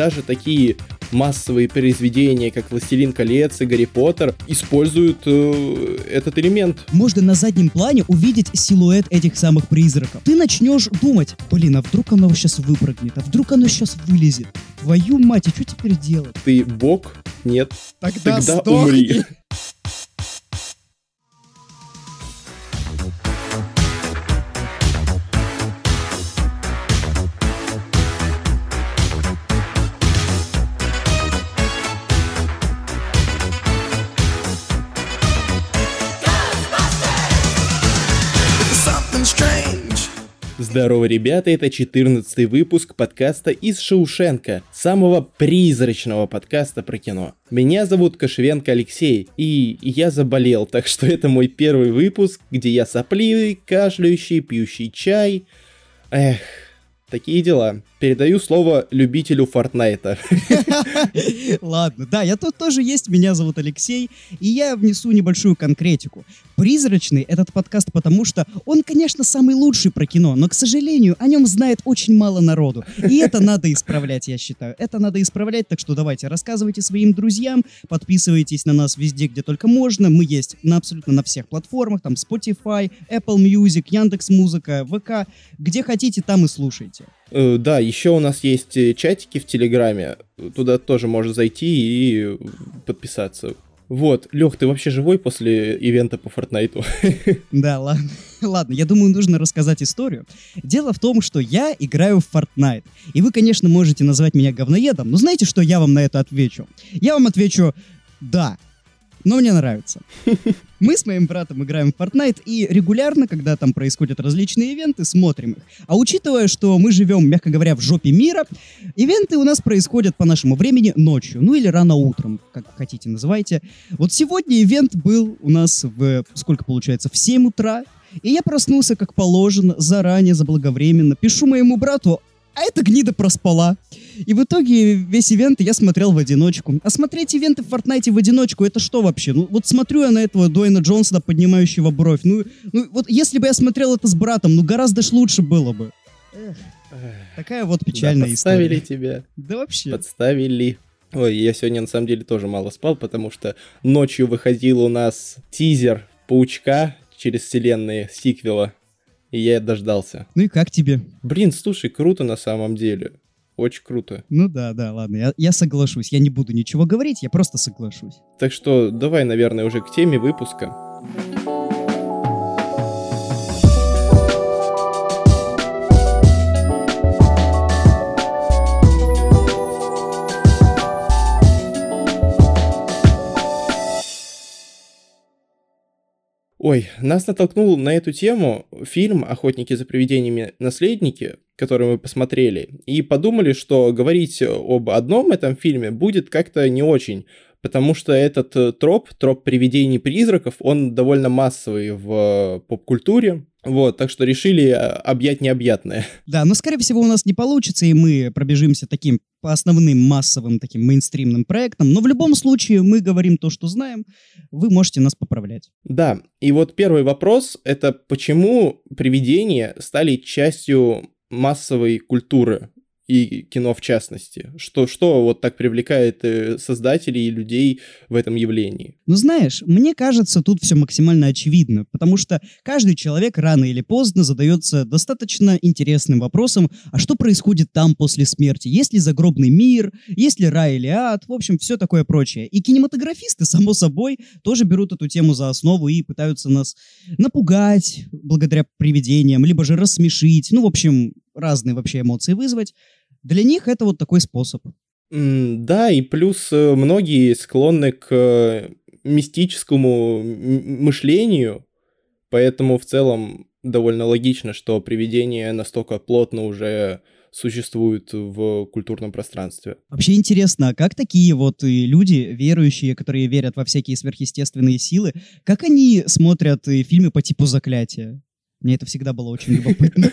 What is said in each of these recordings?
даже такие массовые произведения, как «Властелин колец» и «Гарри Поттер», используют э, этот элемент. Можно на заднем плане увидеть силуэт этих самых призраков. Ты начнешь думать, блин, а вдруг оно сейчас выпрыгнет, а вдруг оно сейчас вылезет. Твою мать, а что теперь делать? Ты бог? Нет. Тогда, Тогда сдохни. умри. Здорово, ребята, это 14 выпуск подкаста из Шоушенка, самого призрачного подкаста про кино. Меня зовут Кошевенко Алексей, и я заболел, так что это мой первый выпуск, где я сопливый, кашляющий, пьющий чай. Эх, такие дела. Передаю слово любителю Фортнайта. Ладно, да, я тут тоже есть, меня зовут Алексей, и я внесу небольшую конкретику. Призрачный этот подкаст, потому что он, конечно, самый лучший про кино, но, к сожалению, о нем знает очень мало народу. И это надо исправлять, я считаю. Это надо исправлять, так что давайте, рассказывайте своим друзьям, подписывайтесь на нас везде, где только можно. Мы есть на абсолютно на всех платформах, там Spotify, Apple Music, Яндекс.Музыка, ВК. Где хотите, там и слушайте. Э, Да, еще у нас есть э, чатики в Телеграме, туда тоже можно зайти и подписаться. Вот, Лех, ты вообще живой после ивента по Фортнайту? Да, ладно. Ладно, я думаю, нужно рассказать историю. Дело в том, что я играю в Fortnite. И вы, конечно, можете назвать меня говноедом, но знаете, что я вам на это отвечу? Я вам отвечу «да». Но мне нравится. Мы с моим братом играем в Fortnite и регулярно, когда там происходят различные ивенты, смотрим их. А учитывая, что мы живем, мягко говоря, в жопе мира, ивенты у нас происходят по нашему времени ночью, ну или рано утром, как хотите называйте. Вот сегодня ивент был у нас в, сколько получается, в 7 утра, и я проснулся, как положено, заранее, заблаговременно. Пишу моему брату, а эта гнида проспала. И в итоге весь ивент я смотрел в одиночку. А смотреть ивенты в Фортнайте в одиночку, это что вообще? Ну, вот смотрю я на этого Дуэйна Джонсона, поднимающего бровь. Ну, ну, вот если бы я смотрел это с братом, ну, гораздо ж лучше было бы. Такая вот печальная Да, подставили история. тебя, Да вообще. подставили. Ой, я сегодня на самом деле тоже мало спал, потому что ночью выходил у нас тизер Паучка через вселенные сиквела, и я дождался. Ну и как тебе? Блин, слушай, круто на самом деле. Очень круто. Ну да, да, ладно, я, я соглашусь. Я не буду ничего говорить, я просто соглашусь. Так что давай, наверное, уже к теме выпуска. Ой, нас натолкнул на эту тему фильм «Охотники за привидениями. Наследники», который мы посмотрели, и подумали, что говорить об одном этом фильме будет как-то не очень, потому что этот э, троп, троп привидений-призраков, он довольно массовый в э, поп-культуре, вот, так что решили э, объять необъятное. Да, но, скорее всего, у нас не получится, и мы пробежимся таким по основным массовым таким мейнстримным проектам. Но в любом случае мы говорим то, что знаем. Вы можете нас поправлять. Да, и вот первый вопрос — это почему привидения стали частью массовой культуры и кино в частности? Что, что вот так привлекает э, создателей и людей в этом явлении? Но знаешь, мне кажется, тут все максимально очевидно, потому что каждый человек рано или поздно задается достаточно интересным вопросом, а что происходит там после смерти? Есть ли загробный мир? Есть ли рай или ад? В общем, все такое прочее. И кинематографисты, само собой, тоже берут эту тему за основу и пытаются нас напугать благодаря привидениям, либо же рассмешить, ну, в общем, разные вообще эмоции вызвать. Для них это вот такой способ. Да, и плюс э, многие склонны к э, мистическому мышлению, поэтому в целом довольно логично, что привидения настолько плотно уже существуют в культурном пространстве. Вообще интересно, а как такие вот люди, верующие, которые верят во всякие сверхъестественные силы, как они смотрят фильмы по типу «Заклятия»? Мне это всегда было очень любопытно.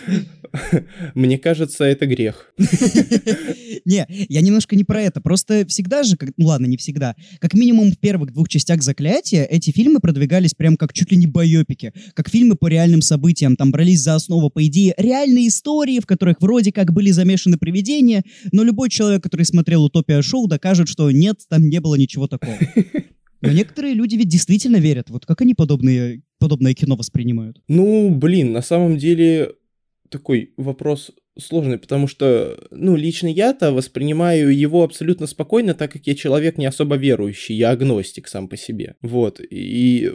Мне кажется, это грех. Не, я немножко не про это. Просто всегда же, как- ну ладно, не всегда, как минимум в первых двух частях «Заклятия» эти фильмы продвигались прям как чуть ли не байопики, как фильмы по реальным событиям. Там брались за основу, по идее, реальные истории, в которых вроде как были замешаны привидения, но любой человек, который смотрел «Утопия шоу», докажет, что нет, там не было ничего такого. Но некоторые люди ведь действительно верят. Вот как они подобные, подобное кино воспринимают? Ну, блин, на самом деле такой вопрос сложный, потому что, ну, лично я-то воспринимаю его абсолютно спокойно, так как я человек не особо верующий, я агностик сам по себе. Вот, и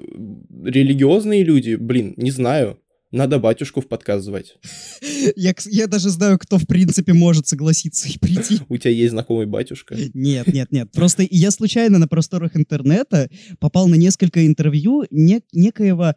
религиозные люди, блин, не знаю, надо батюшку в подкаст звать. Я, я даже знаю, кто в принципе может согласиться и прийти. У тебя есть знакомый батюшка? Нет, нет, нет. Просто я случайно на просторах интернета попал на несколько интервью не- некоего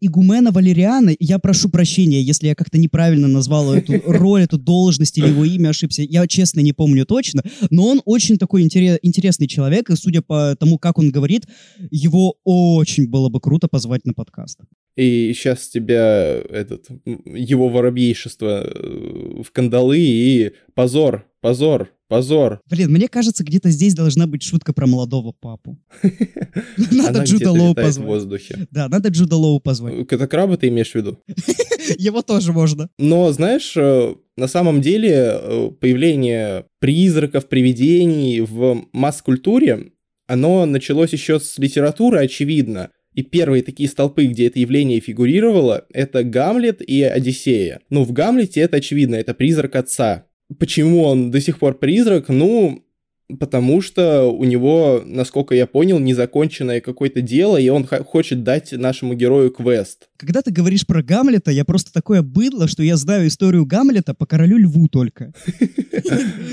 игумена Валериана. Я прошу прощения, если я как-то неправильно назвал эту роль, эту должность или его имя ошибся. Я честно не помню точно, но он очень такой интере- интересный человек, и судя по тому, как он говорит, его очень было бы круто позвать на подкаст. И сейчас тебя этот его воробейшество э, в кандалы и позор, позор, позор. Блин, мне кажется, где-то здесь должна быть шутка про молодого папу. Надо Джуда Лоу летает в позвать. воздухе. Да, надо Джуда Лоу позвать. Это краба ты имеешь в виду? Его тоже можно. Но, знаешь, э, на самом деле э, появление призраков, привидений в масс-культуре, оно началось еще с литературы, очевидно. И первые такие столпы, где это явление фигурировало, это Гамлет и Одиссея. Ну, в Гамлете это очевидно, это призрак отца. Почему он до сих пор призрак? Ну, потому что у него, насколько я понял, незаконченное какое-то дело, и он хочет дать нашему герою квест. Когда ты говоришь про Гамлета, я просто такое быдло, что я знаю историю Гамлета по королю льву только.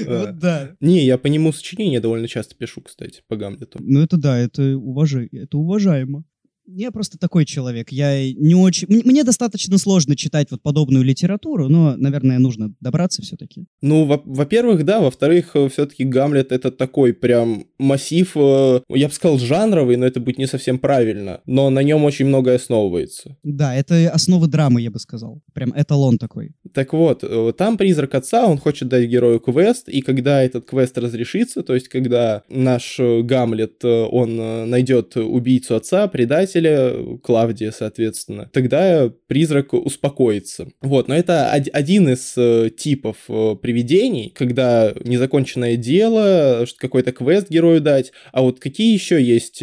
Вот да. Не, я по нему сочинения довольно часто пишу, кстати, по Гамлету. Ну это да, это уважаемо. Я просто такой человек. Я не очень... Мне достаточно сложно читать вот подобную литературу, но, наверное, нужно добраться все-таки. Ну, во- во-первых, да, во-вторых, все-таки Гамлет это такой прям массив, э, я бы сказал, жанровый, но это будет не совсем правильно, но на нем очень многое основывается. Да, это основы драмы, я бы сказал. Прям эталон такой. Так вот, э, там призрак отца, он хочет дать герою квест, и когда этот квест разрешится, то есть когда наш э, Гамлет, э, он э, найдет убийцу отца, предателя, э, Клавдия, соответственно, тогда призрак успокоится. Вот, но это од- один из э, типов э, привидений, когда незаконченное дело, что какой-то квест герою дать, а вот какие еще есть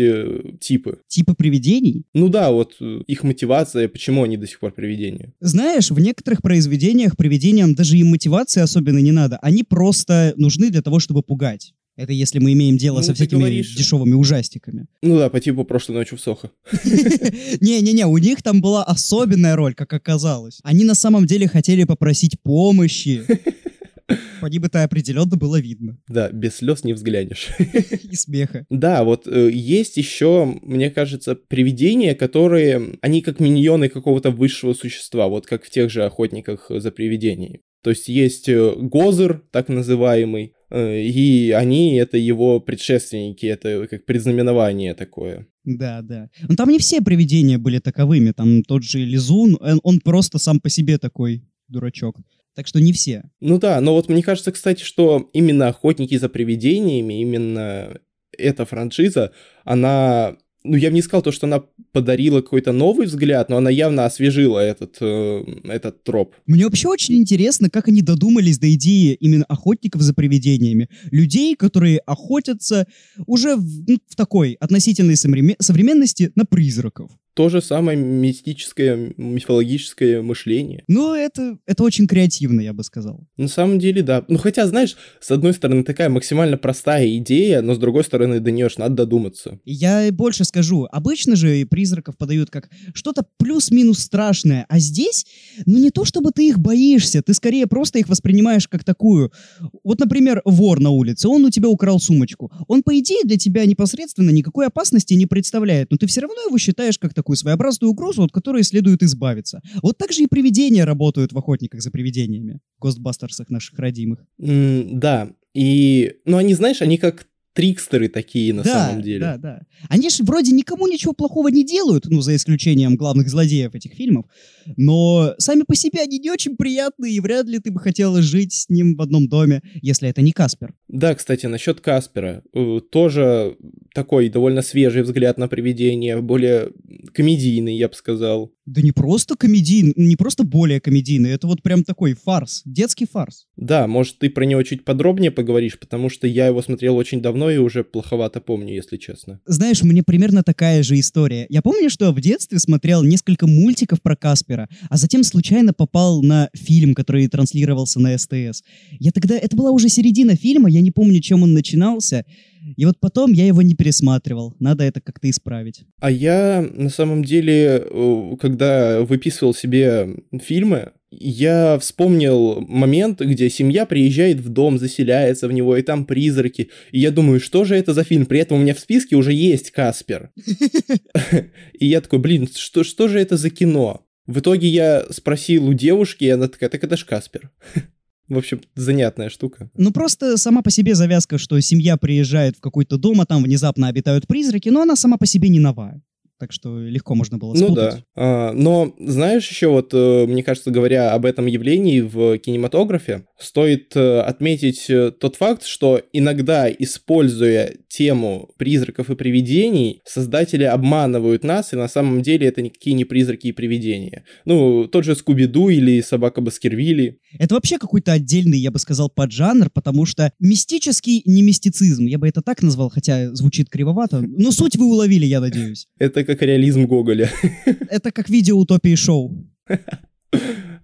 типы? Типа привидений. Ну да, вот их мотивация, почему они до сих пор привидения. Знаешь, в некоторых произведениях привидениям даже и мотивации особенно не надо. Они просто нужны для того, чтобы пугать. Это если мы имеем дело Ну, со всякими говоришь. дешевыми ужастиками. Ну да, по типу прошлой ночью в Сохо. Не-не-не, у них там была особенная роль, как оказалось. Они на самом деле хотели попросить помощи. По ним это определенно было видно. Да, без слез не взглянешь. И смеха. Да, вот э, есть еще, мне кажется, привидения, которые, они как миньоны какого-то высшего существа, вот как в тех же охотниках за привидениями. То есть есть э, Гозер, так называемый, и они это его предшественники, это как предзнаменование такое. Да, да. Но там не все привидения были таковыми. Там тот же Лизун, он, он просто сам по себе такой дурачок. Так что не все. Ну да, но вот мне кажется, кстати, что именно охотники за привидениями, именно эта франшиза, она, ну я бы не сказал то, что она подарила какой-то новый взгляд, но она явно освежила этот, э, этот троп. Мне вообще очень интересно, как они додумались до идеи именно охотников за привидениями. Людей, которые охотятся уже в, ну, в такой относительной современ- современности на призраков. То же самое мистическое, мифологическое мышление. Ну, это, это очень креативно, я бы сказал. На самом деле, да. Ну, хотя, знаешь, с одной стороны, такая максимально простая идея, но с другой стороны, до нее ж надо додуматься. Я больше скажу, обычно же призраков подают как что-то плюс-минус страшное, а здесь, ну не то чтобы ты их боишься, ты скорее просто их воспринимаешь как такую. Вот, например, вор на улице, он у тебя украл сумочку. Он, по идее, для тебя непосредственно никакой опасности не представляет, но ты все равно его считаешь как такую своеобразную угрозу, от которой следует избавиться. Вот так же и привидения работают в охотниках за привидениями, в Гостбастерсах наших родимых. М, да, и, ну, они, знаешь, они как трикстеры такие на да, самом деле. Да, да. Они же вроде никому ничего плохого не делают, ну, за исключением главных злодеев этих фильмов, но сами по себе они не очень приятные, и вряд ли ты бы хотела жить с ним в одном доме, если это не Каспер. Да, кстати, насчет Каспера. Э, Тоже такой довольно свежий взгляд на привидение, более комедийный, я бы сказал. Да не просто комедийный, не просто более комедийный, это вот прям такой фарс, детский фарс. Да, может, ты про него чуть подробнее поговоришь, потому что я его смотрел очень давно и уже плоховато помню, если честно. Знаешь, меня примерно такая же история. Я помню, что в детстве смотрел несколько мультиков про Каспера, а затем случайно попал на фильм, который транслировался на СТС. Я тогда... Это была уже середина фильма, я не помню, чем он начинался. И вот потом я его не пересматривал. Надо это как-то исправить. А я, на самом деле, э, когда выписывал себе фильмы, я вспомнил момент, где семья приезжает в дом, заселяется в него, и там призраки. И я думаю, что же это за фильм? При этом у меня в списке уже есть Каспер. И я такой, блин, что, что же это за кино? В итоге я спросил у девушки, и она такая, так это ж Каспер. В общем, занятная штука. Ну, просто сама по себе завязка, что семья приезжает в какой-то дом, а там внезапно обитают призраки, но она сама по себе не новая. Так что легко можно было Ну спутать. да. А, но знаешь еще вот, э, мне кажется, говоря об этом явлении в кинематографе, стоит э, отметить э, тот факт, что иногда, используя тему призраков и привидений, создатели обманывают нас, и на самом деле это никакие не призраки и привидения. Ну, тот же Скуби-Ду или Собака Баскервилли. Это вообще какой-то отдельный, я бы сказал, поджанр, потому что мистический не мистицизм, я бы это так назвал, хотя звучит кривовато, но суть вы уловили, я надеюсь. Это как реализм Гоголя. Это как видео утопии шоу.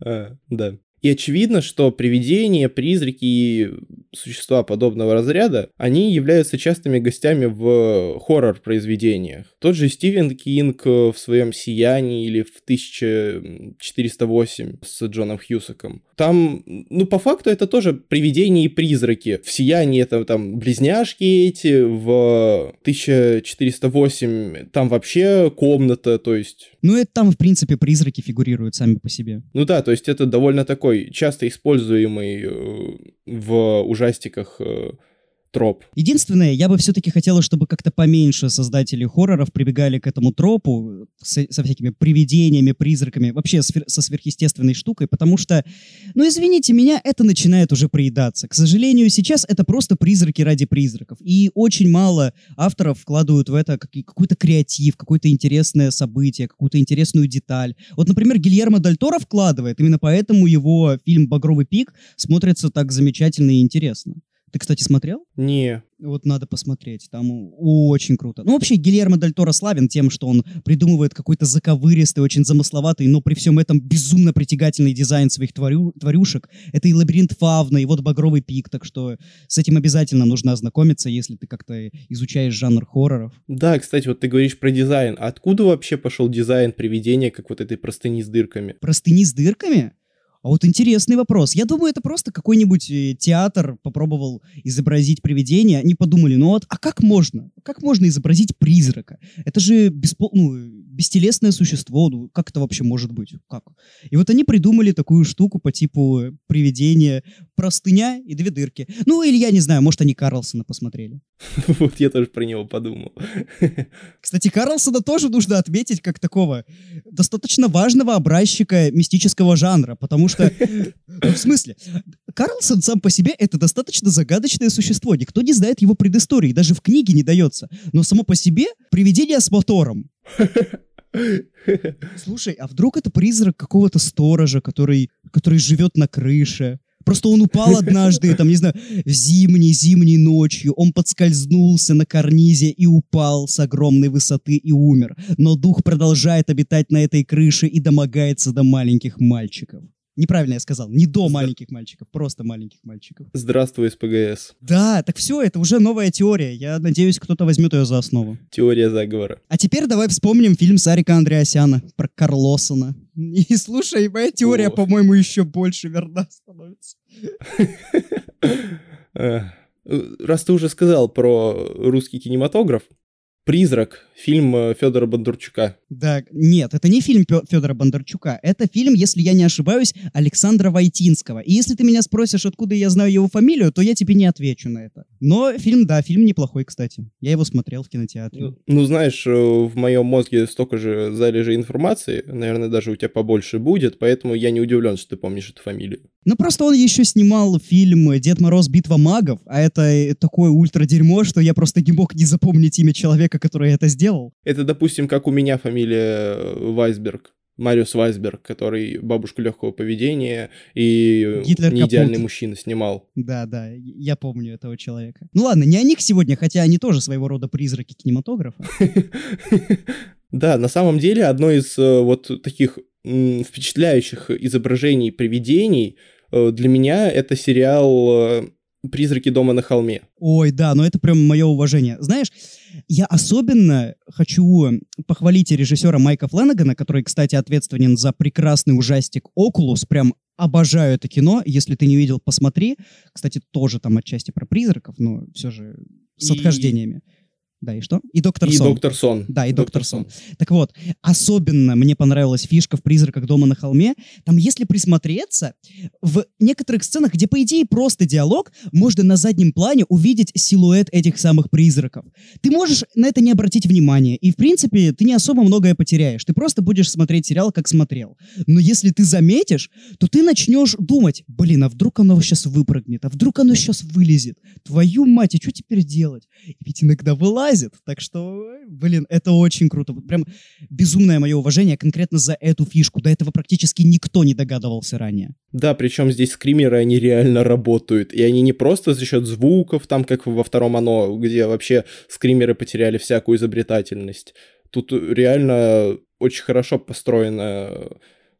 А, Да. И очевидно, что привидения, призраки и существа подобного разряда, они являются частыми гостями в хоррор-произведениях. Тот же Стивен Кинг в своем «Сиянии» или в 1408 с Джоном Хьюсаком. Там, ну, по факту это тоже привидения и призраки. В «Сиянии» это там близняшки эти, в 1408 там вообще комната, то есть Ну, это там, в принципе, призраки фигурируют сами по себе. ну да, то есть это довольно такой часто используемый э, в ужастиках э, троп. Единственное, я бы все-таки хотела, чтобы как-то поменьше создатели хорроров прибегали к этому тропу с- со всякими привидениями, призраками, вообще свер- со сверхъестественной штукой, потому что, ну извините меня, это начинает уже приедаться. К сожалению, сейчас это просто призраки ради призраков. И очень мало авторов вкладывают в это какой-то креатив, какое-то интересное событие, какую-то интересную деталь. Вот, например, Гильермо Дель Торо вкладывает, именно поэтому его фильм «Багровый пик» смотрится так замечательно и интересно. Ты, кстати, смотрел? Не, Вот надо посмотреть, там очень круто. Ну, вообще, Гильермо Дель Торо славен тем, что он придумывает какой-то заковыристый, очень замысловатый, но при всем этом безумно притягательный дизайн своих тварю- тварюшек. Это и лабиринт фавна, и вот багровый пик, так что с этим обязательно нужно ознакомиться, если ты как-то изучаешь жанр хорроров. Да, кстати, вот ты говоришь про дизайн. Откуда вообще пошел дизайн привидения, как вот этой простыни с дырками? Простыни с дырками? А вот интересный вопрос. Я думаю, это просто какой-нибудь э, театр попробовал изобразить привидение. Они подумали, ну вот, а как можно? Как можно изобразить призрака? Это же беспо- ну, бестелесное существо. Ну, как это вообще может быть? Как? И вот они придумали такую штуку по типу э, привидения, простыня и две дырки. Ну, или я не знаю, может, они Карлсона посмотрели. Вот я тоже про него подумал. Кстати, Карлсона тоже нужно отметить как такого достаточно важного образчика мистического жанра, потому что, ну, в смысле, Карлсон сам по себе это достаточно загадочное существо, никто не знает его предыстории, даже в книге не дается, но само по себе привидение с мотором. Слушай, а вдруг это призрак какого-то сторожа, который, который живет на крыше? Просто он упал однажды, там, не знаю, зимней, зимней ночью, он подскользнулся на карнизе и упал с огромной высоты и умер. Но дух продолжает обитать на этой крыше и домогается до маленьких мальчиков. Неправильно я сказал, не до маленьких мальчиков, просто маленьких мальчиков. Здравствуй, СПГС. Да, так все, это уже новая теория. Я надеюсь, кто-то возьмет ее за основу. Теория заговора. А теперь давай вспомним фильм Сарика Андреасяна про Карлосона. И слушай, моя теория, по-моему, еще больше верна становится. Эх. Раз ты уже сказал про русский кинематограф, призрак фильм э, Федора Бондарчука. Да, нет, это не фильм Федора Бондарчука. Это фильм, если я не ошибаюсь, Александра Войтинского. И если ты меня спросишь, откуда я знаю его фамилию, то я тебе не отвечу на это. Но фильм, да, фильм неплохой, кстати. Я его смотрел в кинотеатре. Ну, знаешь, э, в моем мозге столько же залежей информации, наверное, даже у тебя побольше будет, поэтому я не удивлен, что ты помнишь эту фамилию. Ну, просто он еще снимал фильм «Дед Мороз. Битва магов», а это э, такое ультра-дерьмо, что я просто не мог не запомнить имя человека, который это сделал. Это, допустим, как у меня фамилия э, Вайсберг. Мариус Вайсберг, который бабушку легкого поведения и Гитлер неидеальный капут. мужчина снимал. Да, да, я помню этого человека. Ну ладно, не о них сегодня, хотя они тоже своего рода призраки кинематографа. Да, на самом деле одно из э, вот таких впечатляющих изображений привидений э, для меня это сериал «Призраки дома на холме». Ой, да, но это прям мое уважение. Знаешь, я особенно хочу похвалить режиссера Майка Фленнегана, который, кстати, ответственен за прекрасный ужастик «Окулус». Прям обожаю это кино. Если ты не видел, посмотри. Кстати, тоже там отчасти про призраков, но все же с И- отхождениями. Да, и что? И доктор и Сон. «Доктор Сон». Да, и доктор Сон. Так вот, особенно мне понравилась фишка в «Призраках дома на холме». Там, если присмотреться, в некоторых сценах, где, по идее, просто диалог, можно на заднем плане увидеть силуэт этих самых призраков. Ты можешь на это не обратить внимания, и, в принципе, ты не особо многое потеряешь. Ты просто будешь смотреть сериал, как смотрел. Но если ты заметишь, то ты начнешь думать, блин, а вдруг оно сейчас выпрыгнет, а вдруг оно сейчас вылезет? Твою мать, и что теперь делать? И ведь иногда вылазит. Так что, блин, это очень круто. Прям безумное мое уважение конкретно за эту фишку. До этого практически никто не догадывался ранее. Да, причем здесь скримеры, они реально работают. И они не просто за счет звуков, там как во втором оно, где вообще скримеры потеряли всякую изобретательность. Тут реально очень хорошо построена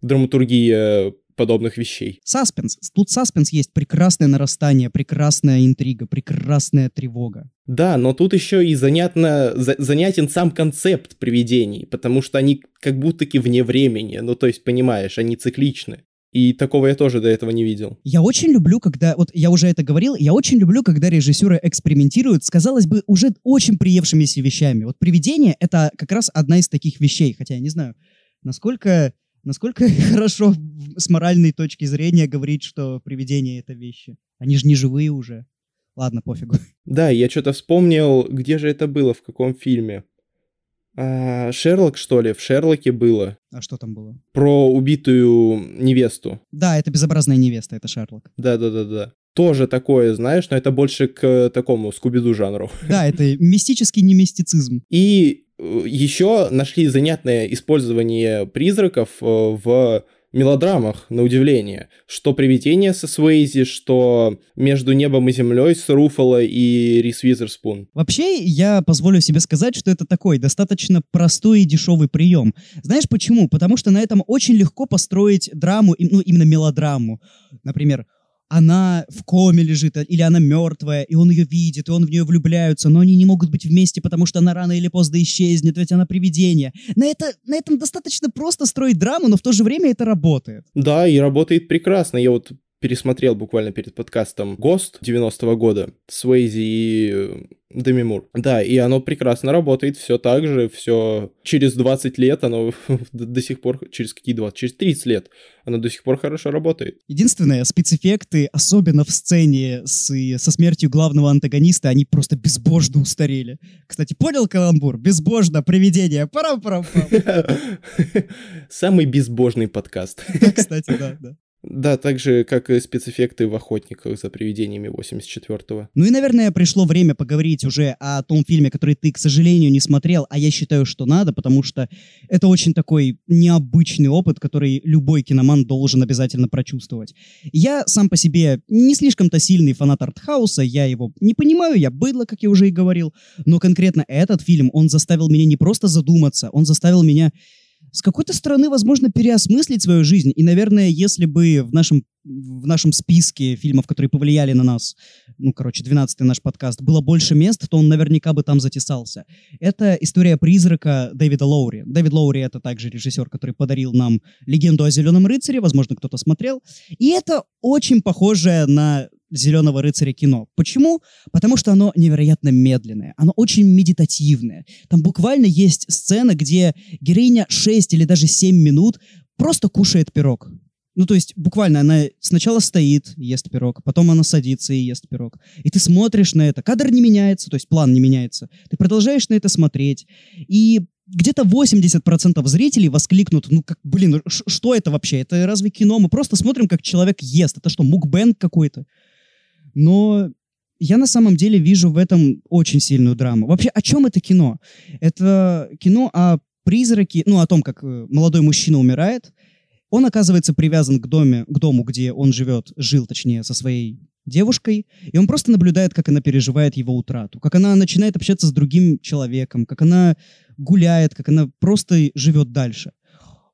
драматургия подобных вещей. Саспенс. Тут саспенс есть. Прекрасное нарастание, прекрасная интрига, прекрасная тревога. Да, но тут еще и занятно, за- занятен сам концепт привидений, потому что они как будто-таки вне времени, ну то есть, понимаешь, они цикличны. И такого я тоже до этого не видел. Я очень люблю, когда, вот я уже это говорил, я очень люблю, когда режиссеры экспериментируют с, казалось бы, уже очень приевшимися вещами. Вот «Привидение» — это как раз одна из таких вещей, хотя я не знаю, насколько, насколько хорошо с моральной точки зрения говорить, что «Привидения» — это вещи. Они же не живые уже. Ладно, пофигу. Да, я что-то вспомнил, где же это было, в каком фильме. А, Шерлок, что ли? В Шерлоке было. А что там было? Про убитую невесту. Да, это «Безобразная невеста», это Шерлок. Да-да-да-да. Тоже такое, знаешь, но это больше к такому скубиду жанру. Да, это мистический немистицизм. И еще нашли занятное использование призраков э, в мелодрамах, на удивление. Что «Привидение» со Свейзи, что «Между небом и землей» с Руфало и Рис Уизерспун. Вообще, я позволю себе сказать, что это такой достаточно простой и дешевый прием. Знаешь почему? Потому что на этом очень легко построить драму, ну, именно мелодраму. Например, она в коме лежит, а- или она мертвая, и он ее видит, и он в нее влюбляются, но они не могут быть вместе, потому что она рано или поздно исчезнет, ведь она привидение. На, это, на этом достаточно просто строить драму, но в то же время это работает. Да, и работает прекрасно. Я вот пересмотрел буквально перед подкастом «Гост» 90-го года, Свейзи и э, Деми Мур. Да, и оно прекрасно работает, все так же, все через 20 лет оно до сих пор, через какие 20, через 30 лет оно до сих пор хорошо работает. Единственное, спецэффекты, особенно в сцене с, со смертью главного антагониста, они просто безбожно устарели. Кстати, понял каламбур? Безбожно, привидение. пара пара Самый безбожный подкаст. Кстати, да, да. Да, так же, как и спецэффекты в «Охотниках за привидениями» 84-го. Ну и, наверное, пришло время поговорить уже о том фильме, который ты, к сожалению, не смотрел, а я считаю, что надо, потому что это очень такой необычный опыт, который любой киноман должен обязательно прочувствовать. Я сам по себе не слишком-то сильный фанат артхауса, я его не понимаю, я быдло, как я уже и говорил, но конкретно этот фильм, он заставил меня не просто задуматься, он заставил меня с какой-то стороны, возможно, переосмыслить свою жизнь. И, наверное, если бы в нашем, в нашем списке фильмов, которые повлияли на нас, ну, короче, 12-й наш подкаст, было больше мест, то он наверняка бы там затесался. Это история призрака Дэвида Лоури. Дэвид Лоури — это также режиссер, который подарил нам «Легенду о Зеленом рыцаре», возможно, кто-то смотрел. И это очень похоже на «Зеленого рыцаря» кино. Почему? Потому что оно невероятно медленное, оно очень медитативное. Там буквально есть сцена, где героиня 6 или даже 7 минут просто кушает пирог. Ну, то есть, буквально, она сначала стоит, ест пирог, потом она садится и ест пирог. И ты смотришь на это. Кадр не меняется, то есть план не меняется. Ты продолжаешь на это смотреть. И где-то 80% зрителей воскликнут, ну, как, блин, что это вообще? Это разве кино? Мы просто смотрим, как человек ест. Это что, мукбэнг какой-то? Но я на самом деле вижу в этом очень сильную драму. Вообще, о чем это кино? Это кино о призраке, ну, о том, как э, молодой мужчина умирает, он оказывается привязан к, доме, к дому, где он живет, жил, точнее, со своей девушкой, и он просто наблюдает, как она переживает его утрату, как она начинает общаться с другим человеком, как она гуляет, как она просто живет дальше.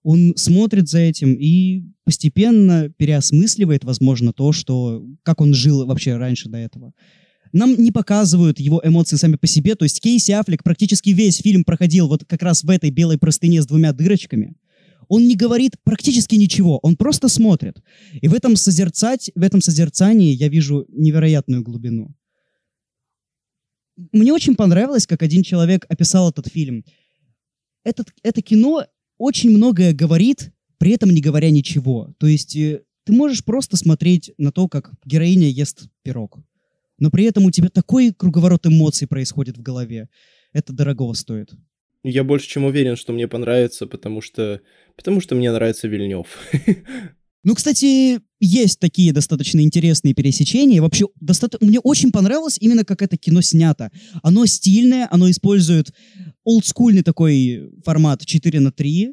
Он смотрит за этим и постепенно переосмысливает, возможно, то, что как он жил вообще раньше до этого. Нам не показывают его эмоции сами по себе, то есть Кейси Аффлек практически весь фильм проходил вот как раз в этой белой простыне с двумя дырочками. Он не говорит практически ничего, он просто смотрит. И в этом, созерцать, в этом созерцании я вижу невероятную глубину. Мне очень понравилось, как один человек описал этот фильм. Этот, это кино очень многое говорит, при этом не говоря ничего. То есть э, ты можешь просто смотреть на то, как героиня ест пирог. Но при этом у тебя такой круговорот эмоций происходит в голове. Это дорогого стоит. Я больше чем уверен, что мне понравится, потому что, потому что мне нравится Вильнев. Ну, кстати, есть такие достаточно интересные пересечения. Вообще, доста- мне очень понравилось именно, как это кино снято. Оно стильное, оно использует олдскульный такой формат 4 на 3,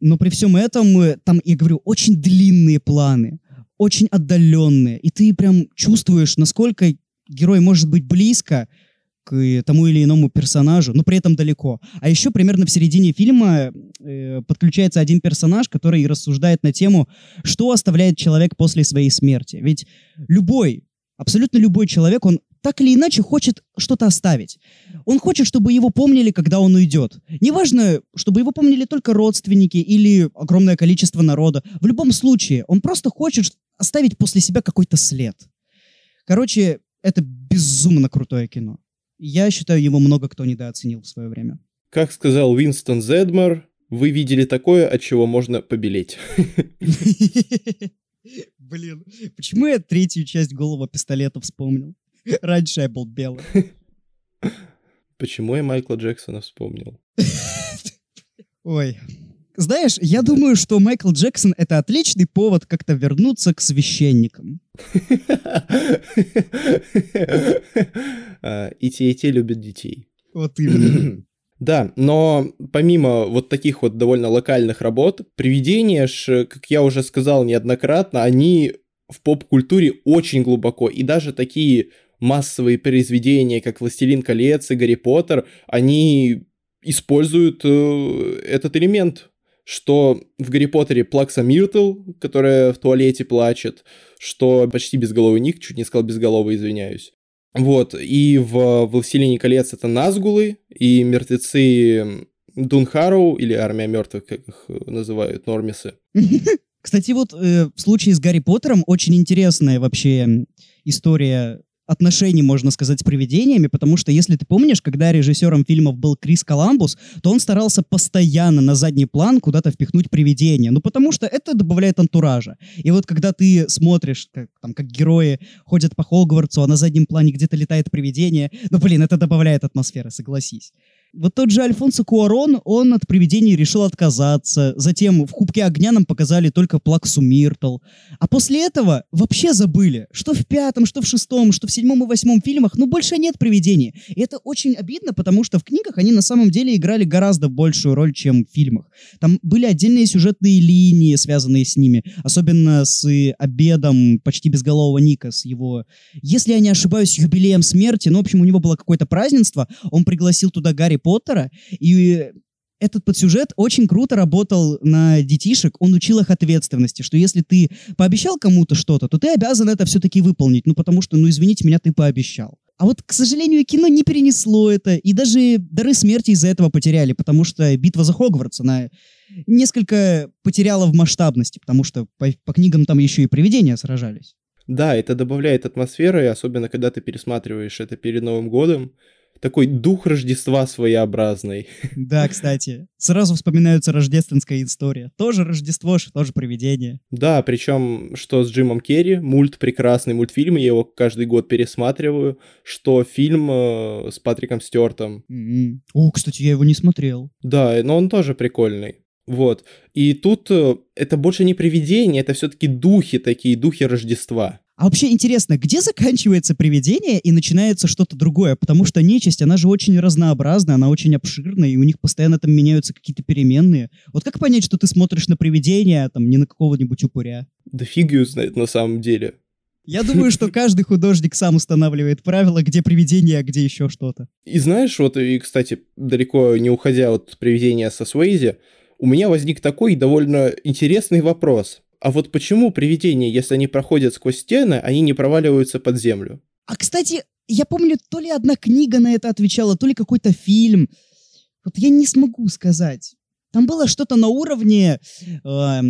но при всем этом, э, там, я говорю, очень длинные планы, очень отдаленные, и ты прям чувствуешь, насколько герой может быть близко к тому или иному персонажу, но при этом далеко. А еще примерно в середине фильма э, подключается один персонаж, который рассуждает на тему, что оставляет человек после своей смерти. Ведь любой, абсолютно любой человек, он так или иначе хочет что-то оставить. Он хочет, чтобы его помнили, когда он уйдет. Неважно, чтобы его помнили только родственники или огромное количество народа. В любом случае, он просто хочет оставить после себя какой-то след. Короче, это безумно крутое кино. Я считаю, его много кто недооценил в свое время. Как сказал Уинстон Зедмар, вы видели такое, от чего можно побелеть. Блин, почему я третью часть голого пистолета вспомнил? Раньше я был белый. Почему я Майкла Джексона вспомнил? Ой. Знаешь, я думаю, что Майкл Джексон — это отличный повод как-то вернуться к священникам. И те, и те любят детей. Вот именно. Да, но помимо вот таких вот довольно локальных работ, привидения ж, как я уже сказал неоднократно, они в поп-культуре очень глубоко. И даже такие массовые произведения, как «Властелин колец» и «Гарри Поттер», они используют э, этот элемент, что в «Гарри Поттере» Плакса Миртл, которая в туалете плачет, что почти безголовый Ник, чуть не сказал безголовый, извиняюсь. Вот, и в «Властелине колец» это Назгулы и мертвецы Дунхароу, или Армия мертвых, как их э, называют, Нормисы. Кстати, вот э, в случае с Гарри Поттером очень интересная вообще история отношений, можно сказать, с привидениями, потому что, если ты помнишь, когда режиссером фильмов был Крис Коламбус, то он старался постоянно на задний план куда-то впихнуть привидение, ну потому что это добавляет антуража. И вот когда ты смотришь, как, там, как герои ходят по Хогвартсу, а на заднем плане где-то летает привидение, ну блин, это добавляет атмосферы, согласись. Вот тот же Альфонсо Куарон, он от привидений решил отказаться. Затем в «Кубке огня» нам показали только Плаксу Миртл. А после этого вообще забыли, что в пятом, что в шестом, что в седьмом и восьмом фильмах, ну, больше нет привидений. И это очень обидно, потому что в книгах они на самом деле играли гораздо большую роль, чем в фильмах. Там были отдельные сюжетные линии, связанные с ними. Особенно с обедом почти безголового Ника, с его, если я не ошибаюсь, юбилеем смерти. Ну, в общем, у него было какое-то празднество. Он пригласил туда Гарри Поттера, и этот подсюжет очень круто работал на детишек, он учил их ответственности, что если ты пообещал кому-то что-то, то ты обязан это все-таки выполнить, ну потому что, ну извините меня, ты пообещал. А вот, к сожалению, кино не перенесло это, и даже «Дары смерти» из-за этого потеряли, потому что «Битва за Хогвартс», она несколько потеряла в масштабности, потому что по, по книгам там еще и привидения сражались. Да, это добавляет атмосферы, особенно когда ты пересматриваешь это перед Новым годом. Такой дух Рождества своеобразный. Да, кстати. Сразу вспоминается рождественская история. Тоже Рождество, тоже привидение. Да, причем что с Джимом Керри, мульт, прекрасный мультфильм, я его каждый год пересматриваю, что фильм э, с Патриком Стюартом. М. О, кстати, я его не смотрел. Да, но он тоже прикольный. Вот. И тут э, это больше не привидение, это все-таки духи такие, духи Рождества. А вообще интересно, где заканчивается привидение и начинается что-то другое? Потому что нечисть, она же очень разнообразная, она очень обширная, и у них постоянно там меняются какие-то переменные. Вот как понять, что ты смотришь на привидение, а там, не на какого-нибудь упыря? Да фиг ее знает на самом деле. Я думаю, что каждый художник сам устанавливает правила, где привидение, а где еще что-то. И знаешь, вот, и, кстати, далеко не уходя от привидения со Суэйзи, у меня возник такой довольно интересный вопрос. А вот почему привидения, если они проходят сквозь стены, они не проваливаются под землю? А, кстати, я помню, то ли одна книга на это отвечала, то ли какой-то фильм. Вот я не смогу сказать. Там было что-то на уровне, э,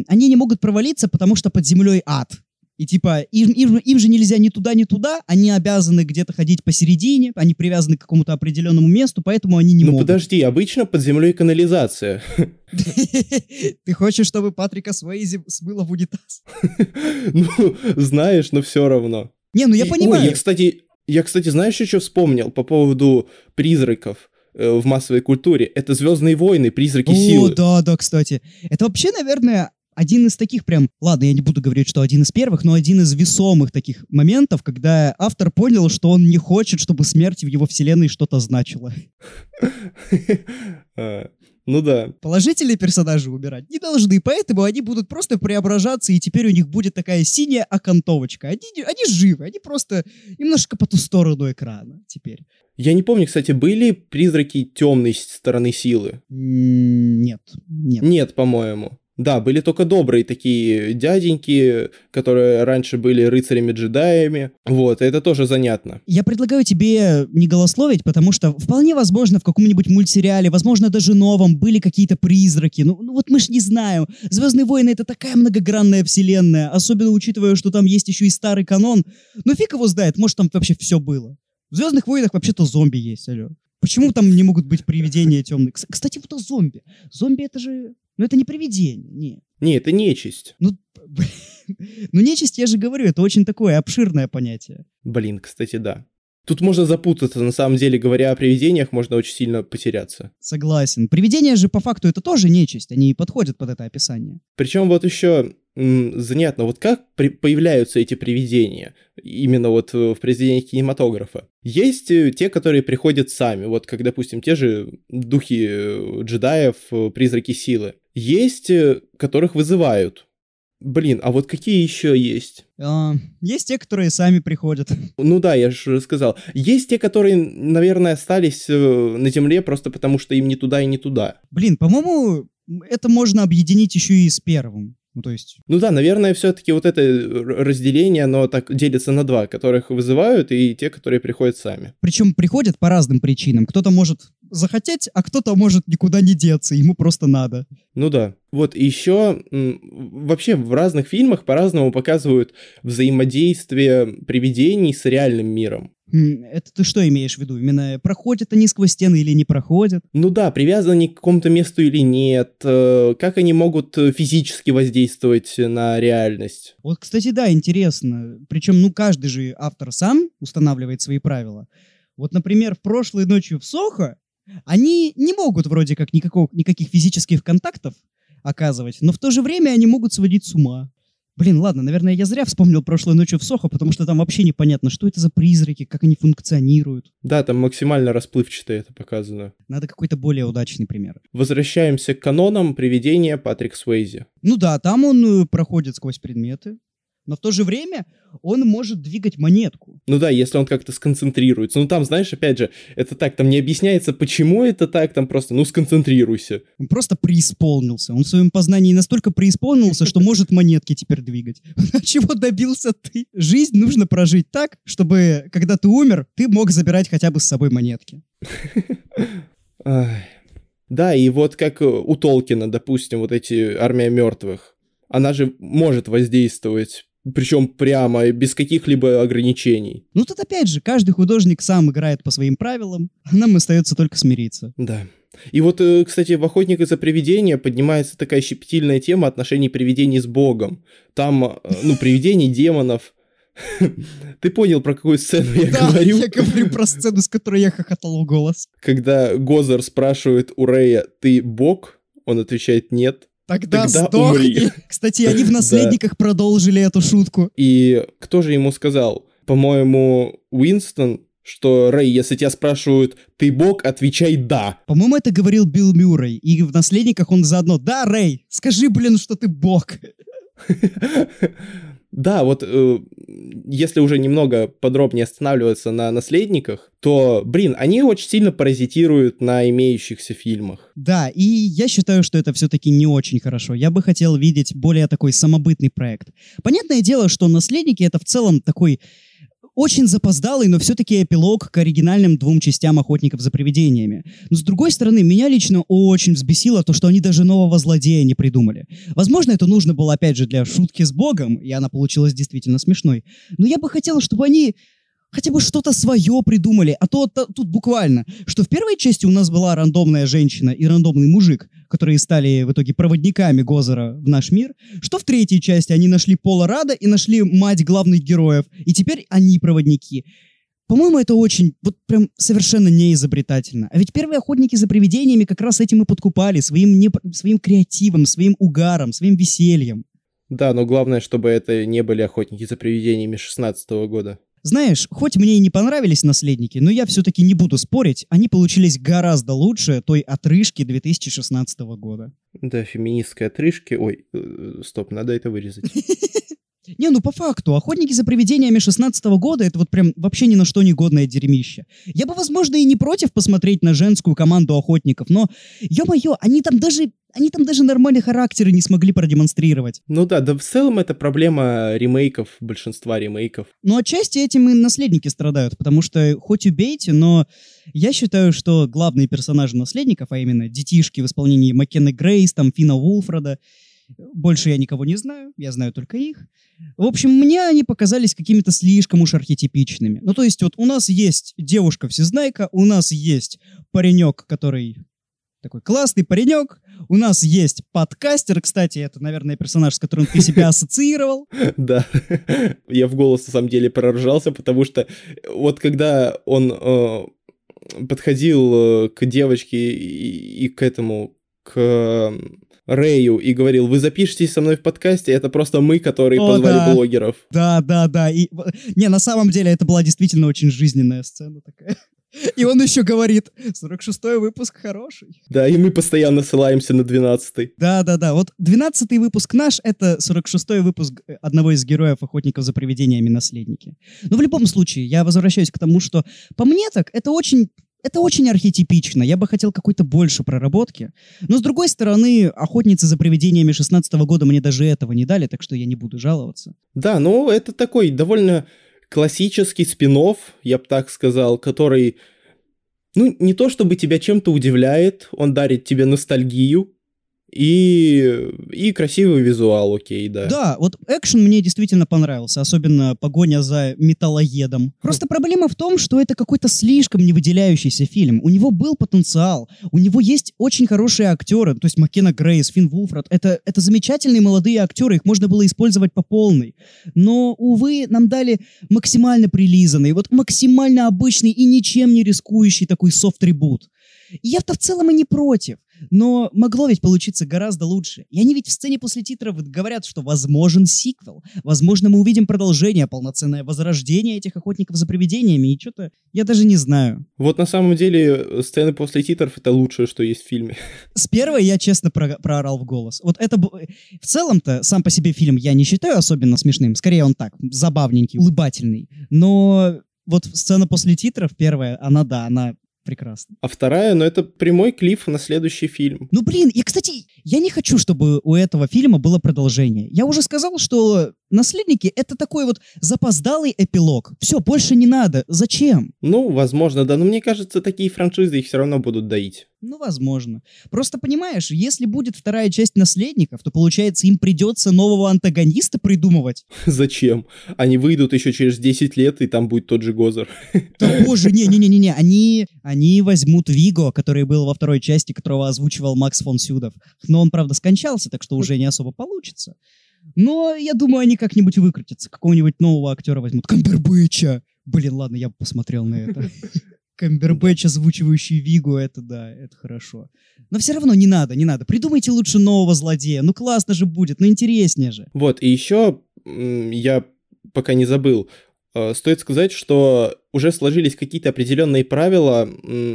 они не могут провалиться, потому что под землей ад. И типа, им, им- им же нельзя ни туда, ни туда, они обязаны где-то ходить посередине, они привязаны к какому-то определенному месту, поэтому они не ну могут. подожди, обычно под землей канализация. Ты хочешь, чтобы Патрика Суэйзи смыло в унитаз? Ну, знаешь, но все равно. Не, ну я понимаю. Я, кстати, я, кстати, знаешь, еще вспомнил по поводу призраков э, в массовой культуре? Это Звездные войны, призраки О, силы. да, да, кстати. Это вообще, наверное, один из таких прям... Ладно, я не буду говорить, что один из первых, но один из весомых таких моментов, когда автор понял, что он не хочет, чтобы смерть в его вселенной что-то значила. А, Ну да. Положительные персонажи убирать не должны, поэтому они будут просто преображаться, и теперь у них будет такая синяя окантовочка. Они, они живы, они просто немножко по ту сторону экрана теперь. Я не помню, кстати, были призраки темной стороны силы? Нет, нет. Нет, по-моему. Да, были только добрые такие дяденьки, которые раньше были рыцарями-джедаями. Вот, это тоже занятно. Я предлагаю тебе не голословить, потому что вполне возможно в каком-нибудь мультсериале, возможно даже новом, были какие-то призраки. Ну, ну вот мы ж не знаем. Звездные войны это такая многогранная вселенная, особенно учитывая, что там есть еще и старый канон. Ну фиг его знает, может там вообще все было. В Звездных войнах вообще-то зомби есть, алло. Почему там не могут быть привидения темные? Кс- Кстати, вот о зомби. Зомби это же... Ну это не привидение, нет. Не, это нечисть. Ну, ну нечисть, я же говорю, это очень такое обширное понятие. Блин, кстати, да. Тут можно запутаться, на самом деле, говоря о привидениях, можно очень сильно потеряться. Согласен. Привидения же по факту это тоже нечисть, они и подходят под это описание. Причем вот еще занятно, вот как при- появляются эти привидения, именно вот э, в произведениях кинематографа. Есть э, те, которые приходят сами, вот как, допустим, те же духи э, джедаев, призраки силы. Есть, которых вызывают. Блин, а вот какие еще есть? А, есть те, которые сами приходят. Ну да, я же сказал. Есть те, которые, наверное, остались на Земле просто потому, что им не туда и не туда. Блин, по-моему, это можно объединить еще и с первым. Ну, то есть, Ну да, наверное, все-таки вот это р- разделение, оно так делится на два, которых вызывают и те, которые приходят сами. причем приходят по разным причинам. Кто-то может захотеть, а кто-то может никуда не деться, ему просто надо. Ну да. Вот еще вообще в разных фильмах по-разному показывают взаимодействие привидений с реальным миром. Это ты что имеешь в виду? Именно проходят они сквозь стены или не проходят? Ну да, привязаны они к какому-то месту или нет, э, как они могут э, физически воздействовать на реальность. Вот, кстати, да, интересно. Причем, ну, каждый же автор сам устанавливает свои правила. Вот, например, в прошлой ночью в Сохо они не могут вроде как никакого, никаких физических контактов оказывать, но в то же время они могут сводить с ума. Блин, ладно, наверное, я зря вспомнил прошлой ночью в Сохо, потому что там вообще непонятно, что это за призраки, как они функционируют. Да, там максимально расплывчато это показано. Надо какой-то более удачный пример. Возвращаемся к канонам привидения Патрик Суэйзи. Ну да, там он э, проходит сквозь предметы, но в то же время он может двигать монетку. Ну да, если он как-то сконцентрируется. Ну там, знаешь, опять же, это так, там не объясняется, почему это так, там просто, ну сконцентрируйся. Он просто преисполнился. Он в своем познании настолько преисполнился, что может монетки теперь двигать. А Чего добился ты? Жизнь нужно прожить так, чтобы, когда ты умер, ты мог забирать хотя бы с собой монетки. Да, и вот как у Толкина, допустим, вот эти армия мертвых, она же может воздействовать Причем прямо, без каких-либо ограничений. Ну тут опять же, каждый художник сам играет по своим правилам, а нам остается только смириться. Да. И вот, э, кстати, в «Охотника за привидения» поднимается такая щепетильная тема отношений привидений с Богом. Там, э, ну, привидений, демонов. Ты понял, про какую сцену я Да, говорю? я говорю про сцену, с которой я хохотал в голос. Когда Гозер спрашивает у Рэя, ты Бог? Он отвечает нет. Тогда, Тогда сдохни. умри. Кстати, они в «Наследниках» продолжили эту шутку. И кто же ему сказал? По-моему, Уинстон, что Рэй, если тебя спрашивают, ты Бог, отвечай да. По-моему, это говорил Билл Мюррей. И в «Наследниках» он заодно. Да, Рэй, скажи, блин, что ты бог. Да, вот э, если уже немного подробнее останавливаться на наследниках, то, блин, они очень сильно паразитируют на имеющихся фильмах. Да, и я считаю, что это все-таки не очень хорошо. Я бы хотел видеть более такой самобытный проект. Понятное дело, что «Наследники» — это в целом такой очень запоздалый, но все-таки эпилог к оригинальным двум частям «Охотников за привидениями». Но с другой стороны, меня лично очень взбесило то, что они даже нового злодея не придумали. Возможно, это нужно было, опять же, для шутки с Богом, и она получилась действительно смешной. Но я бы хотел, чтобы они хотя бы что-то свое придумали, а то т- тут буквально, что в первой части у нас была рандомная женщина и рандомный мужик, которые стали в итоге проводниками Гозера в наш мир, что в третьей части они нашли Пола Рада и нашли мать главных героев, и теперь они проводники. По-моему, это очень, вот прям совершенно неизобретательно. А ведь первые охотники за привидениями как раз этим и подкупали, своим, не, своим креативом, своим угаром, своим весельем. Да, но главное, чтобы это не были охотники за привидениями 16 года. Знаешь, хоть мне и не понравились наследники, но я все-таки не буду спорить, они получились гораздо лучше той отрыжки 2016 года. Да, феминистской отрыжки. Ой, э, стоп, надо это вырезать. Не, ну по факту, охотники за привидениями 16 года это вот прям вообще ни на что не годное дерьмище. Я бы, возможно, и не против посмотреть на женскую команду охотников, но, ё-моё, они там даже, они там даже нормальные характеры не смогли продемонстрировать. Ну да, да в целом это проблема ремейков, большинства ремейков. Но отчасти этим и наследники страдают, потому что хоть убейте, но я считаю, что главные персонажи наследников, а именно детишки в исполнении Маккены Грейс, там Фина Вулфреда, больше я никого не знаю, я знаю только их. В общем, мне они показались какими-то слишком уж архетипичными. Ну, то есть вот у нас есть девушка-всезнайка, у нас есть паренек, который такой классный паренек, у нас есть подкастер, кстати, это, наверное, персонаж, с которым ты себя ассоциировал. Да, я в голос на самом деле проржался, потому что вот когда он э, подходил э, к девочке и, к этому, к Рэю и говорил, вы запишитесь со мной в подкасте, это просто мы, которые О, позвали да. блогеров. Да, да, да. И, не, на самом деле это была действительно очень жизненная сцена такая. И он еще говорит, 46-й выпуск хороший. Да, и мы постоянно ссылаемся на 12-й. Да-да-да, вот 12-й выпуск наш, это 46-й выпуск одного из героев «Охотников за привидениями. Наследники». Но в любом случае, я возвращаюсь к тому, что по мне так это очень... Это очень архетипично, я бы хотел какой-то больше проработки. Но, с другой стороны, «Охотницы за привидениями» 16 года мне даже этого не дали, так что я не буду жаловаться. Да, ну это такой довольно классический спин я бы так сказал, который, ну, не то чтобы тебя чем-то удивляет, он дарит тебе ностальгию и, и красивый визуал, окей, да. Да, вот экшен мне действительно понравился, особенно погоня за металлоедом. Просто проблема в том, что это какой-то слишком невыделяющийся фильм. У него был потенциал, у него есть очень хорошие актеры, то есть Маккена Грейс, Финн Вулфред. Это, это замечательные молодые актеры, их можно было использовать по полной. Но, увы, нам дали максимально прилизанный, вот максимально обычный и ничем не рискующий такой софт-ребут. И я-то в целом и не против. Но могло ведь получиться гораздо лучше. И они ведь в сцене после титров говорят, что возможен сиквел. Возможно, мы увидим продолжение, полноценное возрождение этих охотников за привидениями. И что-то я даже не знаю. Вот на самом деле сцены после титров это лучшее, что есть в фильме. С первой я честно про- проорал в голос. Вот это... В целом-то сам по себе фильм я не считаю особенно смешным. Скорее он так, забавненький, улыбательный. Но вот сцена после титров первая, она, да, она прекрасна. А вторая, ну это прямой клифф на следующий фильм. Ну, блин, я, кстати, я не хочу, чтобы у этого фильма было продолжение. Я уже сказал, что наследники это такой вот запоздалый эпилог. Все, больше не надо. Зачем? Ну, возможно, да, но мне кажется, такие франшизы их все равно будут доить. Ну, возможно. Просто понимаешь, если будет вторая часть наследников, то получается им придется нового антагониста придумывать. Зачем? Они выйдут еще через 10 лет, и там будет тот же Гозер. Да боже, не-не-не-не, они, они возьмут Виго, который был во второй части, которого озвучивал Макс фон Сюдов. Но он, правда, скончался, так что уже не особо получится. Но я думаю, они как-нибудь выкрутятся. Какого-нибудь нового актера возьмут. Камбербэтча! Блин, ладно, я бы посмотрел на это. Камбербэтч, озвучивающий Вигу, это да, это хорошо. Но все равно не надо, не надо. Придумайте лучше нового злодея. Ну классно же будет, ну интереснее же. Вот, и еще я пока не забыл, стоит сказать, что уже сложились какие-то определенные правила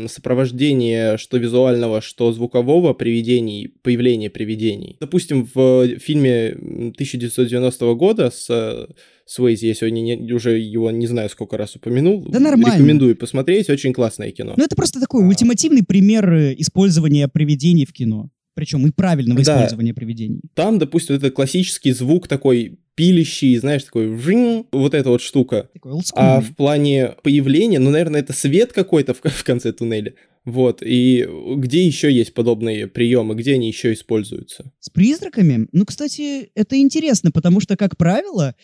сопровождения что визуального, что звукового привидений, появления привидений. Допустим, в фильме 1990 года с э, Свейзи, я сегодня не, уже его не знаю сколько раз упомянул. Да нормально. Рекомендую посмотреть, очень классное кино. Ну это просто такой а... ультимативный пример э, использования привидений в кино. Причем и правильного да. использования привидений. Там, допустим, это классический звук такой пилящий, знаешь, такой вжин, вот эта вот штука. Такой а в плане появления, ну, наверное, это свет какой-то в, в конце туннеля. Вот, и где еще есть подобные приемы, где они еще используются? С призраками? Ну, кстати, это интересно, потому что, как правило,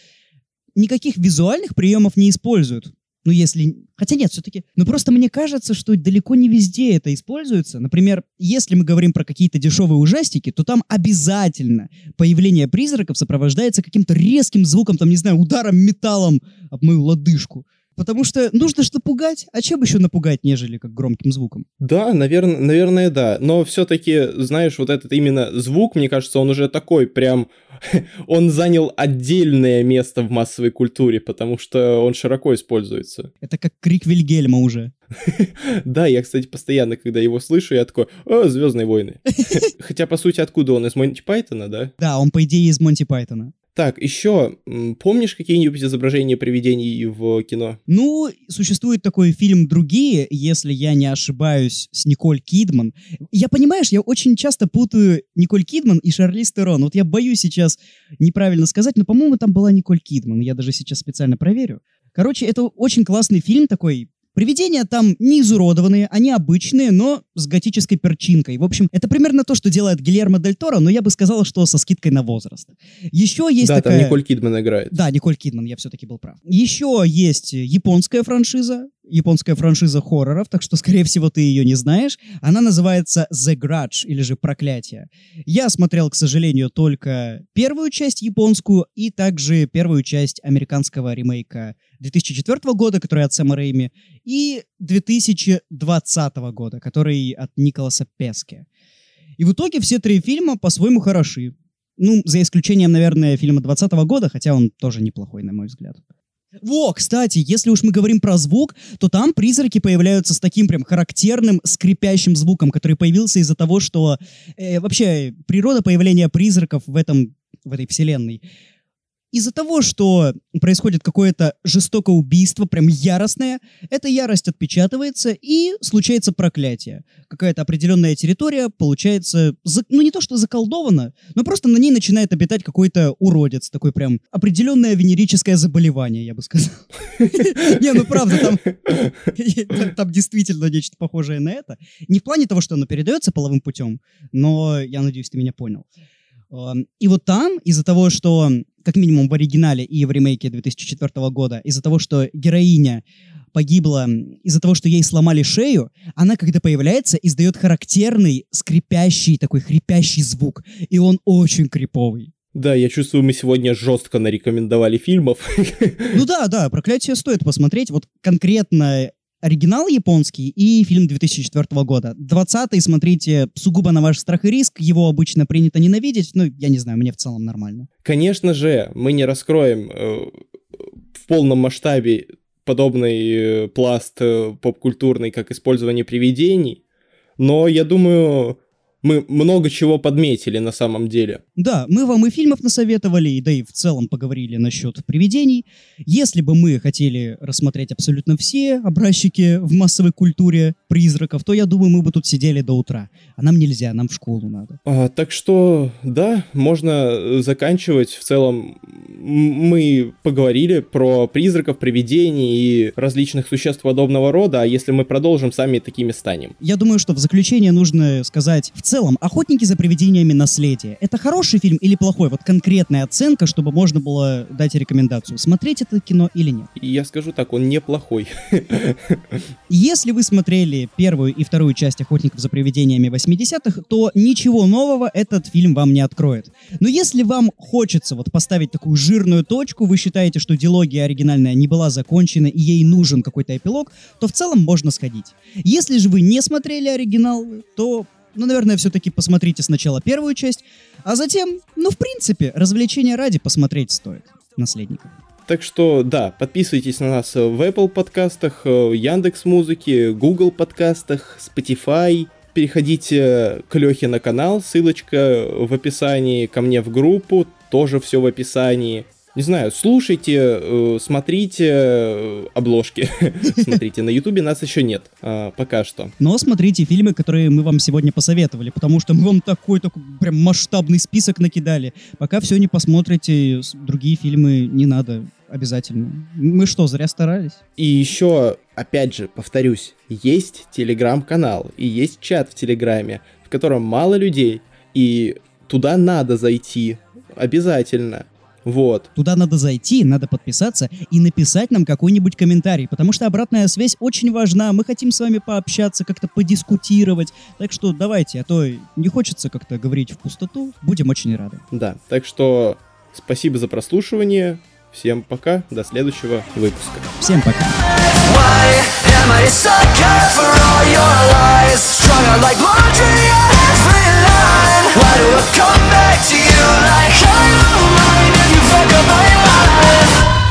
никаких визуальных приемов не используют. Ну, если... Хотя нет, все-таки... Ну, просто мне кажется, что далеко не везде это используется. Например, если мы говорим про какие-то дешевые ужастики, то там обязательно появление призраков сопровождается каким-то резким звуком, там, не знаю, ударом металлом об мою лодыжку. Потому что нужно что пугать, а чем еще напугать, нежели как громким звуком? Да, наверное, наверное, да. Но все-таки, знаешь, вот этот именно звук, мне кажется, он уже такой прям... он занял отдельное место в массовой культуре, потому что он широко используется. Это как крик Вильгельма уже. Да, я, кстати, постоянно, когда его слышу, я такой, о, Звездные войны. Хотя, по сути, откуда он? Из Монти Пайтона, да? Да, он, по идее, из Монти Пайтона. Так, еще помнишь какие-нибудь изображения привидений в кино? Ну, существует такой фильм «Другие», если я не ошибаюсь, с Николь Кидман. Я, понимаешь, я очень часто путаю Николь Кидман и Шарлиз Терон. Вот я боюсь сейчас неправильно сказать, но, по-моему, там была Николь Кидман. Я даже сейчас специально проверю. Короче, это очень классный фильм такой, Привидения там не изуродованные, они обычные, но с готической перчинкой. В общем, это примерно то, что делает Гильермо Дель Торо, но я бы сказал, что со скидкой на возраст. Еще есть да, такая... там Николь Кидман играет. Да, Николь Кидман, я все-таки был прав. Еще есть японская франшиза, японская франшиза хорроров, так что, скорее всего, ты ее не знаешь. Она называется The Grudge, или же Проклятие. Я смотрел, к сожалению, только первую часть японскую и также первую часть американского ремейка 2004 года, который от Сэма Рэйми, и 2020 года, который от Николаса Песке. И в итоге все три фильма по-своему хороши. Ну, за исключением, наверное, фильма 2020 года, хотя он тоже неплохой, на мой взгляд. Во, кстати, если уж мы говорим про звук, то там призраки появляются с таким прям характерным скрипящим звуком, который появился из-за того, что э, вообще природа появления призраков в этом в этой вселенной из-за того, что происходит какое-то жестокое убийство, прям яростное, эта ярость отпечатывается и случается проклятие. Какая-то определенная территория получается, ну не то что заколдована, но просто на ней начинает обитать какой-то уродец, такой прям определенное венерическое заболевание, я бы сказал. Не, ну правда, там действительно нечто похожее на это. Не в плане того, что оно передается половым путем, но я надеюсь, ты меня понял. И вот там, из-за того, что, как минимум в оригинале и в ремейке 2004 года, из-за того, что героиня погибла из-за того, что ей сломали шею, она, когда появляется, издает характерный скрипящий, такой хрипящий звук. И он очень криповый. Да, я чувствую, мы сегодня жестко нарекомендовали фильмов. Ну да, да, «Проклятие» стоит посмотреть. Вот конкретно оригинал японский и фильм 2004 года. 20-й смотрите сугубо на ваш страх и риск. Его обычно принято ненавидеть. Ну, я не знаю, мне в целом нормально. Конечно же, мы не раскроем э, в полном масштабе подобный э, пласт э, поп-культурный, как использование привидений. Но я думаю, мы много чего подметили на самом деле. Да, мы вам и фильмов насоветовали, и да и в целом поговорили насчет привидений. Если бы мы хотели рассмотреть абсолютно все образчики в массовой культуре призраков, то я думаю, мы бы тут сидели до утра. А нам нельзя, нам в школу надо. А, так что, да, можно э, заканчивать. В целом, мы поговорили про призраков, привидений и различных существ подобного рода, а если мы продолжим, сами такими станем. Я думаю, что в заключение нужно сказать, в целом, «Охотники за привидениями. Наследие» — это хороший фильм или плохой? Вот конкретная оценка, чтобы можно было дать рекомендацию, смотреть это кино или нет. Я скажу так, он неплохой. Если вы смотрели первую и вторую часть «Охотников за привидениями» 80-х, то ничего нового этот фильм вам не откроет. Но если вам хочется вот поставить такую жирную точку, вы считаете, что дилогия оригинальная не была закончена и ей нужен какой-то эпилог, то в целом можно сходить. Если же вы не смотрели оригинал, то ну, наверное, все-таки посмотрите сначала первую часть, а затем, ну, в принципе, развлечения ради посмотреть стоит «Наследников». Так что, да, подписывайтесь на нас в Apple подкастах, э, Яндекс Музыки, Google подкастах, Spotify. Переходите к Лехе на канал, ссылочка в описании, ко мне в группу, тоже все в описании. Не знаю, слушайте, э, смотрите э, обложки. Смотрите, на Ютубе нас еще нет, а, пока что. Но смотрите фильмы, которые мы вам сегодня посоветовали, потому что мы вам такой такой прям масштабный список накидали. Пока все не посмотрите, другие фильмы не надо обязательно. Мы что, зря старались? И еще, опять же, повторюсь, есть телеграм-канал и есть чат в телеграме, в котором мало людей, и туда надо зайти обязательно. Вот. Туда надо зайти, надо подписаться и написать нам какой-нибудь комментарий, потому что обратная связь очень важна. Мы хотим с вами пообщаться, как-то подискутировать. Так что давайте, а то не хочется как-то говорить в пустоту. Будем очень рады. Да, так что спасибо за прослушивание. Всем пока, до следующего выпуска. Всем пока. Why do I come back to you like I don't mind? Fuck up my life.